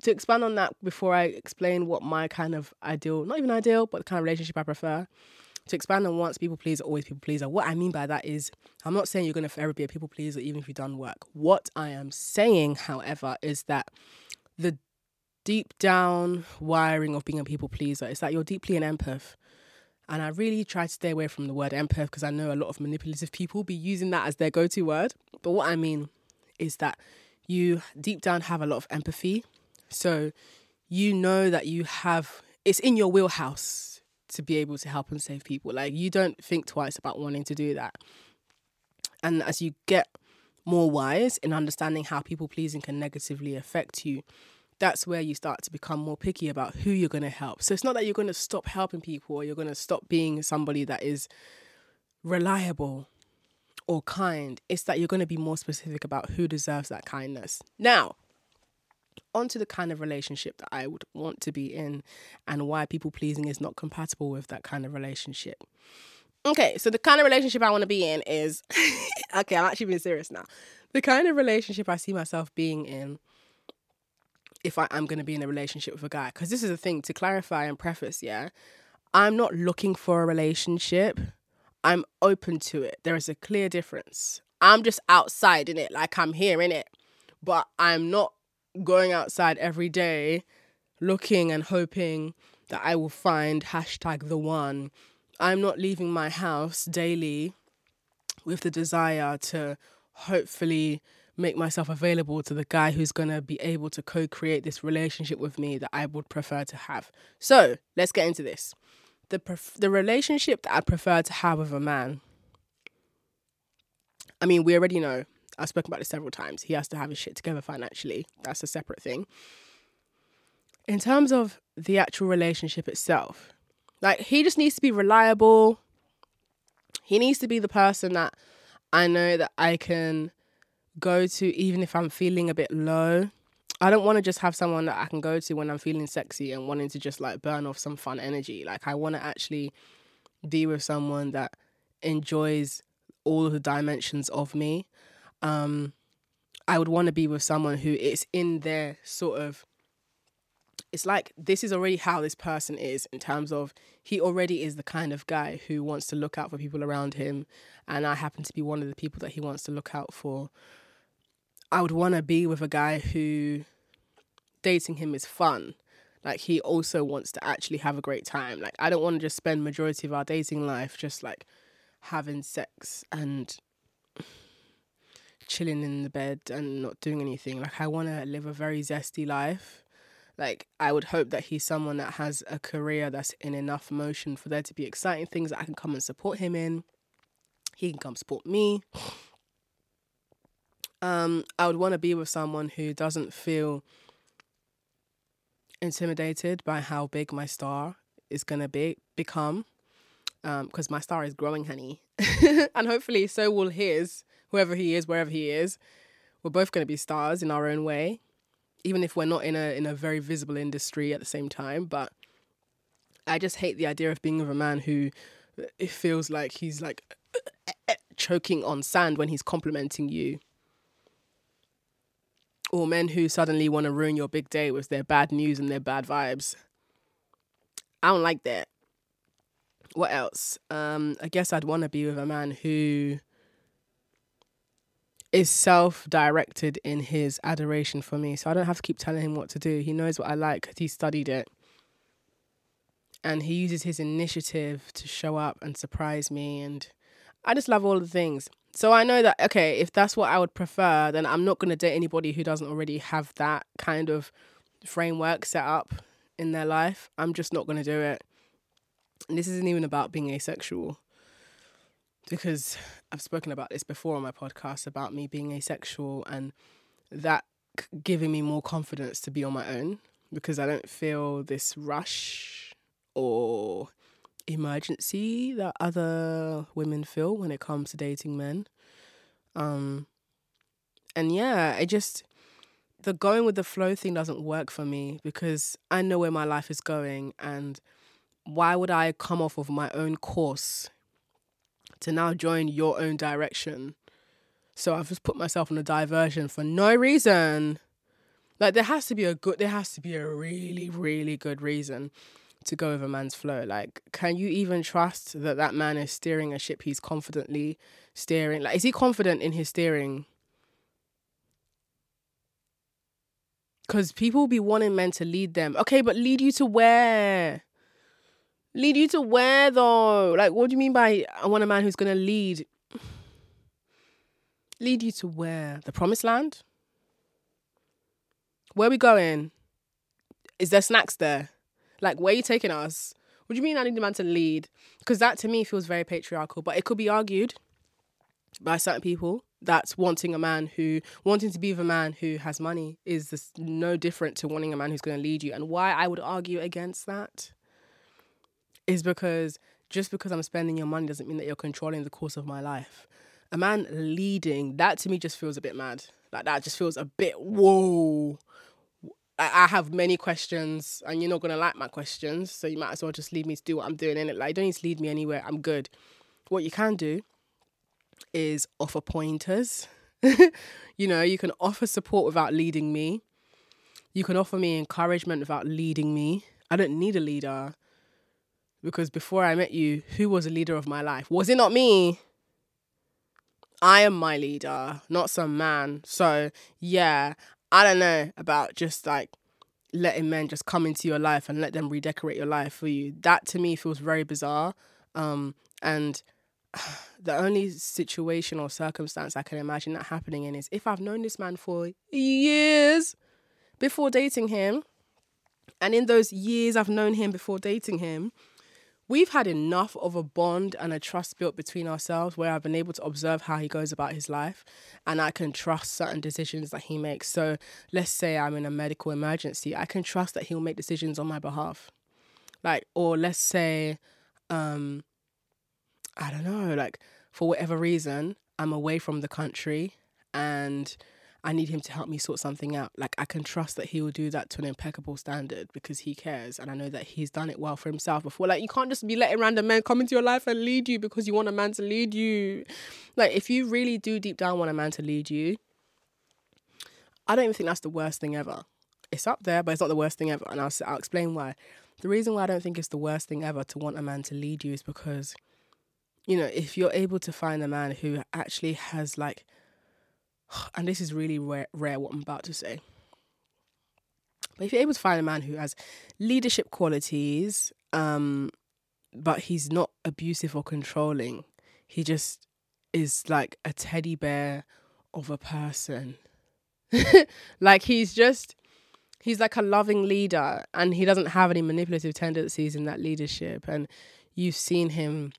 to expand on that before I explain what my kind of ideal, not even ideal, but the kind of relationship I prefer, to expand on once people pleaser, always people pleaser. What I mean by that is, I'm not saying you're going to forever be a people pleaser, even if you've done work. What I am saying, however, is that the deep down wiring of being a people pleaser is that you're deeply an empath. And I really try to stay away from the word empath because I know a lot of manipulative people be using that as their go to word. But what I mean is that you deep down have a lot of empathy. So you know that you have, it's in your wheelhouse to be able to help and save people. Like you don't think twice about wanting to do that. And as you get more wise in understanding how people pleasing can negatively affect you, that's where you start to become more picky about who you're going to help. So it's not that you're going to stop helping people or you're going to stop being somebody that is reliable or kind. It's that you're going to be more specific about who deserves that kindness. Now, onto the kind of relationship that I would want to be in and why people pleasing is not compatible with that kind of relationship. Okay, so the kind of relationship I want to be in is [LAUGHS] okay, I'm actually being serious now. The kind of relationship I see myself being in if I am going to be in a relationship with a guy, because this is a thing to clarify and preface, yeah. I'm not looking for a relationship. I'm open to it. There is a clear difference. I'm just outside in it, like I'm here in it, but I'm not going outside every day looking and hoping that I will find hashtag the one. I'm not leaving my house daily with the desire to hopefully make myself available to the guy who's going to be able to co create this relationship with me that I would prefer to have. So let's get into this the pref- the relationship that I prefer to have with a man. I mean, we already know. I've spoken about this several times. He has to have his shit together financially. That's a separate thing. In terms of the actual relationship itself, like he just needs to be reliable. He needs to be the person that I know that I can go to even if I'm feeling a bit low. I don't want to just have someone that I can go to when I'm feeling sexy and wanting to just like burn off some fun energy. Like I want to actually be with someone that enjoys all of the dimensions of me. Um, I would want to be with someone who is in their sort of. It's like this is already how this person is in terms of he already is the kind of guy who wants to look out for people around him, and I happen to be one of the people that he wants to look out for. I would want to be with a guy who dating him is fun. Like he also wants to actually have a great time. Like I don't want to just spend majority of our dating life just like having sex and chilling in the bed and not doing anything. Like I want to live a very zesty life. Like I would hope that he's someone that has a career that's in enough motion for there to be exciting things that I can come and support him in. He can come support me. Um, I would want to be with someone who doesn't feel intimidated by how big my star is gonna be become, Um, because my star is growing, honey, [LAUGHS] and hopefully so will his, whoever he is, wherever he is. We're both gonna be stars in our own way, even if we're not in a in a very visible industry at the same time. But I just hate the idea of being with a man who uh, it feels like he's like uh, uh, choking on sand when he's complimenting you or men who suddenly want to ruin your big day with their bad news and their bad vibes. I don't like that. what else? Um, I guess I'd want to be with a man who is self-directed in his adoration for me, so I don't have to keep telling him what to do. He knows what I like because he studied it, and he uses his initiative to show up and surprise me, and I just love all the things. So I know that okay, if that's what I would prefer, then I'm not going to date anybody who doesn't already have that kind of framework set up in their life. I'm just not going to do it. And this isn't even about being asexual because I've spoken about this before on my podcast about me being asexual and that giving me more confidence to be on my own because I don't feel this rush or emergency that other women feel when it comes to dating men. Um and yeah, it just the going with the flow thing doesn't work for me because I know where my life is going and why would I come off of my own course to now join your own direction? So I've just put myself on a diversion for no reason. Like there has to be a good there has to be a really really good reason to go with a man's flow. Like can you even trust that that man is steering a ship he's confidently steering? Like is he confident in his steering? Cuz people be wanting men to lead them. Okay, but lead you to where? Lead you to where though? Like, what do you mean by I want a man who's gonna lead? Lead you to where? The promised land? Where are we going? Is there snacks there? Like, where are you taking us? What do you mean I need a man to lead? Because that to me feels very patriarchal, but it could be argued by certain people that wanting a man who wanting to be with a man who has money is this, no different to wanting a man who's going to lead you and why i would argue against that is because just because I'm spending your money doesn't mean that you're controlling the course of my life. A man leading, that to me just feels a bit mad. Like that just feels a bit whoa. I, I have many questions and you're not gonna like my questions, so you might as well just leave me to do what I'm doing in it. Like you don't need to lead me anywhere. I'm good. What you can do is offer pointers. [LAUGHS] you know, you can offer support without leading me. You can offer me encouragement without leading me. I don't need a leader because before I met you, who was a leader of my life? Was it not me? I am my leader, not some man. So, yeah, I don't know about just like letting men just come into your life and let them redecorate your life for you. That to me feels very bizarre. Um, and [SIGHS] the only situation or circumstance I can imagine that happening in is if I've known this man for years before dating him. And in those years I've known him before dating him, we've had enough of a bond and a trust built between ourselves where I've been able to observe how he goes about his life and I can trust certain decisions that he makes. So let's say I'm in a medical emergency, I can trust that he'll make decisions on my behalf. Like, or let's say, um, I don't know, like for whatever reason, I'm away from the country and I need him to help me sort something out. Like I can trust that he will do that to an impeccable standard because he cares and I know that he's done it well for himself before. Like you can't just be letting random men come into your life and lead you because you want a man to lead you. Like if you really do deep down want a man to lead you, I don't even think that's the worst thing ever. It's up there, but it's not the worst thing ever. And I'll, I'll explain why. The reason why I don't think it's the worst thing ever to want a man to lead you is because, you know, if you're able to find a man who actually has like [SIGHS] and this is really rare, rare what I'm about to say. But if you're able to find a man who has leadership qualities, um, but he's not abusive or controlling, he just is like a teddy bear of a person. [LAUGHS] like he's just he's like a loving leader and he doesn't have any manipulative tendencies in that leadership and you've seen him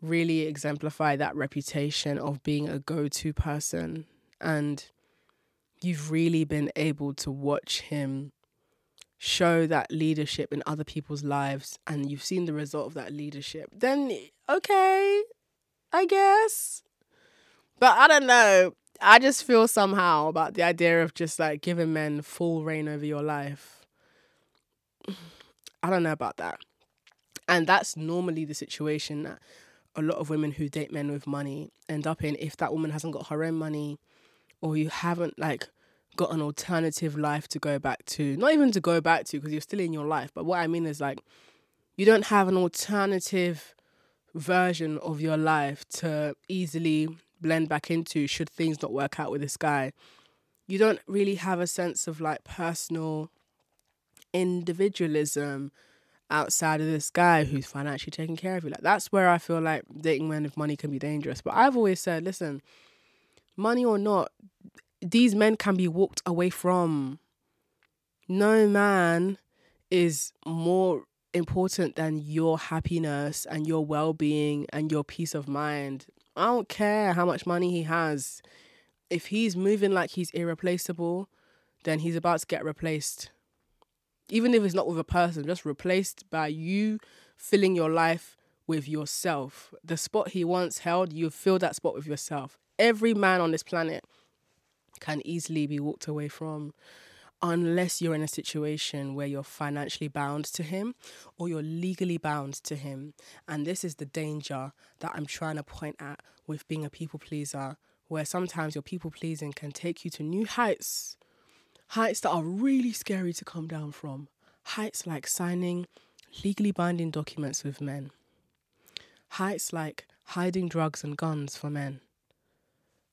really exemplify that reputation of being a go-to person and you've really been able to watch him show that leadership in other people's lives and you've seen the result of that leadership, then okay, I guess. But I don't know. I just feel somehow about the idea of just like giving men full reign over your life. [SIGHS] I don't know about that. And that's normally the situation that a lot of women who date men with money end up in if that woman hasn't got her own money or you haven't like got an alternative life to go back to. Not even to go back to because you're still in your life, but what I mean is like You don't have an alternative version of your life to easily blend back into should things not work out with this guy. You don't really have a sense of like personal individualism outside of this guy who's financially taking care of you. Like that's where I feel like dating men with money can be dangerous. But I've always said, listen, money or not, these men can be walked away from. No man is more important than your happiness and your well being and your peace of mind. I don't care how much money he has. If he's moving like he's irreplaceable, then he's about to get replaced even if it's not with a person, just replaced by you filling your life with yourself. The spot he once held, you fill that spot with yourself. Every man on this planet can easily be walked away from unless you're in a situation where you're financially bound to him or you're legally bound to him. And this is the danger that I'm trying to point at with being a people pleaser, where sometimes your people pleasing can take you to new heights heights that are really scary to come down from. Heights like signing legally binding documents with men. Heights like hiding drugs and guns for men.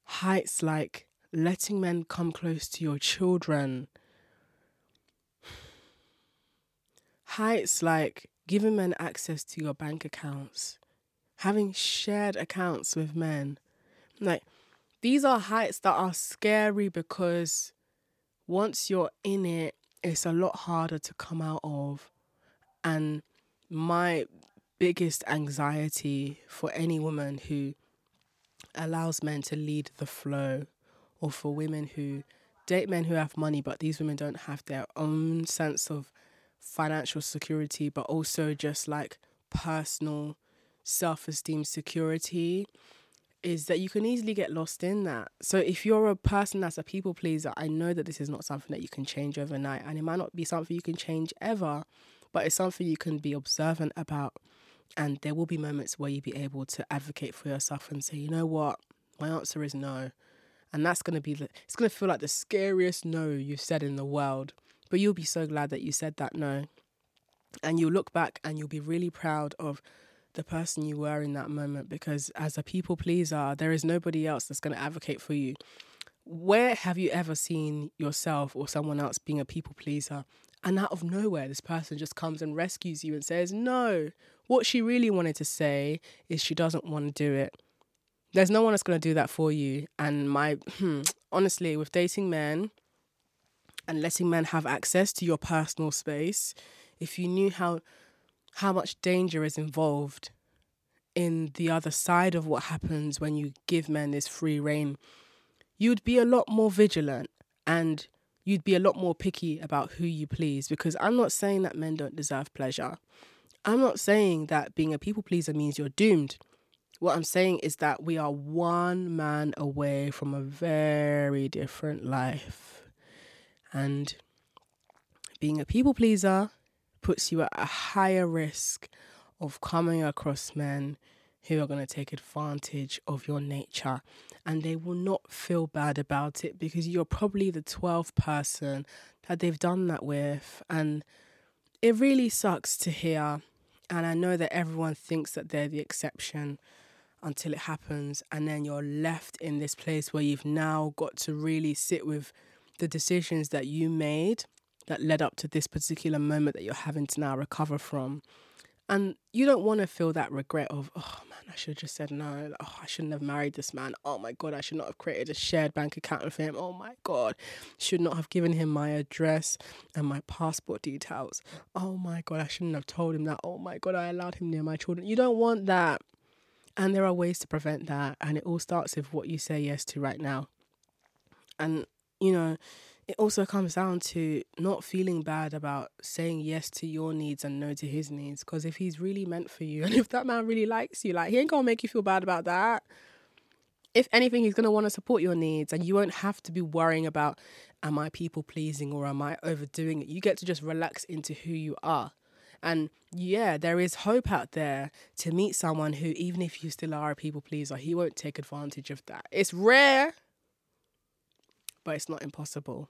Heights like letting men come close to your children. Heights like giving men access to your bank accounts. Having shared accounts with men. Like, these are heights that are scary because once you're in it, it's a lot harder to come out of. And my biggest anxiety for any woman who allows men to lead the flow, or for women who date men who have money, but these women don't have their own sense of financial security, but also just like personal self esteem security is that you can easily get lost in that. So if you're a person that's a people pleaser, I know that this is not something that you can change overnight and it might not be something you can change ever, but it's something you can be observant about and there will be moments where you'll be able to advocate for yourself and say, "You know what? My answer is no." And that's going to be the, it's going to feel like the scariest no you've said in the world, but you'll be so glad that you said that no. And you'll look back and you'll be really proud of the person you were in that moment because as a people pleaser, there is nobody else that's going to advocate for you. Where have you ever seen yourself or someone else being a people pleaser? And out of nowhere, this person just comes and rescues you and says, No, what she really wanted to say is she doesn't want to do it. There's no one that's going to do that for you. And my, hmm, [TSK] honestly, with dating men and letting men have access to your personal space, if you knew how how much danger is involved in the other side of what happens when you give men this free reign, you'd be a lot more vigilant and you'd be a lot more picky about who you please. Because I'm not saying that men don't deserve pleasure. I'm not saying that being a people pleaser means you're doomed. What I'm saying is that we are one man away from a very different life. And being a people pleaser puts you at a higher risk of coming across men who are going to take advantage of your nature and they will not feel bad about it because you're probably the 12th person that they've done that with and it really sucks to hear and I know that everyone thinks that they're the exception until it happens and then you're left in this place where you've now got to really sit with the decisions that you made that led up to this particular moment that you're having to now recover from. And you don't want to feel that regret of, oh man, I should have just said no. Oh, I shouldn't have married this man. Oh my God, I should not have created a shared bank account with him. Oh my God, should not have given him my address and my passport details. Oh my God, I shouldn't have told him that. Oh my God, I allowed him near my children. You don't want that. And there are ways to prevent that. And it all starts with what you say yes to right now. And, you know, it also comes down to not feeling bad about saying yes to your needs and no to his needs. Because if he's really meant for you [LAUGHS] and if that man really likes you, like he ain't gonna make you feel bad about that. If anything, he's gonna wanna support your needs and you won't have to be worrying about am I people pleasing or am I overdoing it? You get to just relax into who you are. And yeah, there is hope out there to meet someone who, even if you still are a people pleaser, he won't take advantage of that. It's rare, but it's not impossible.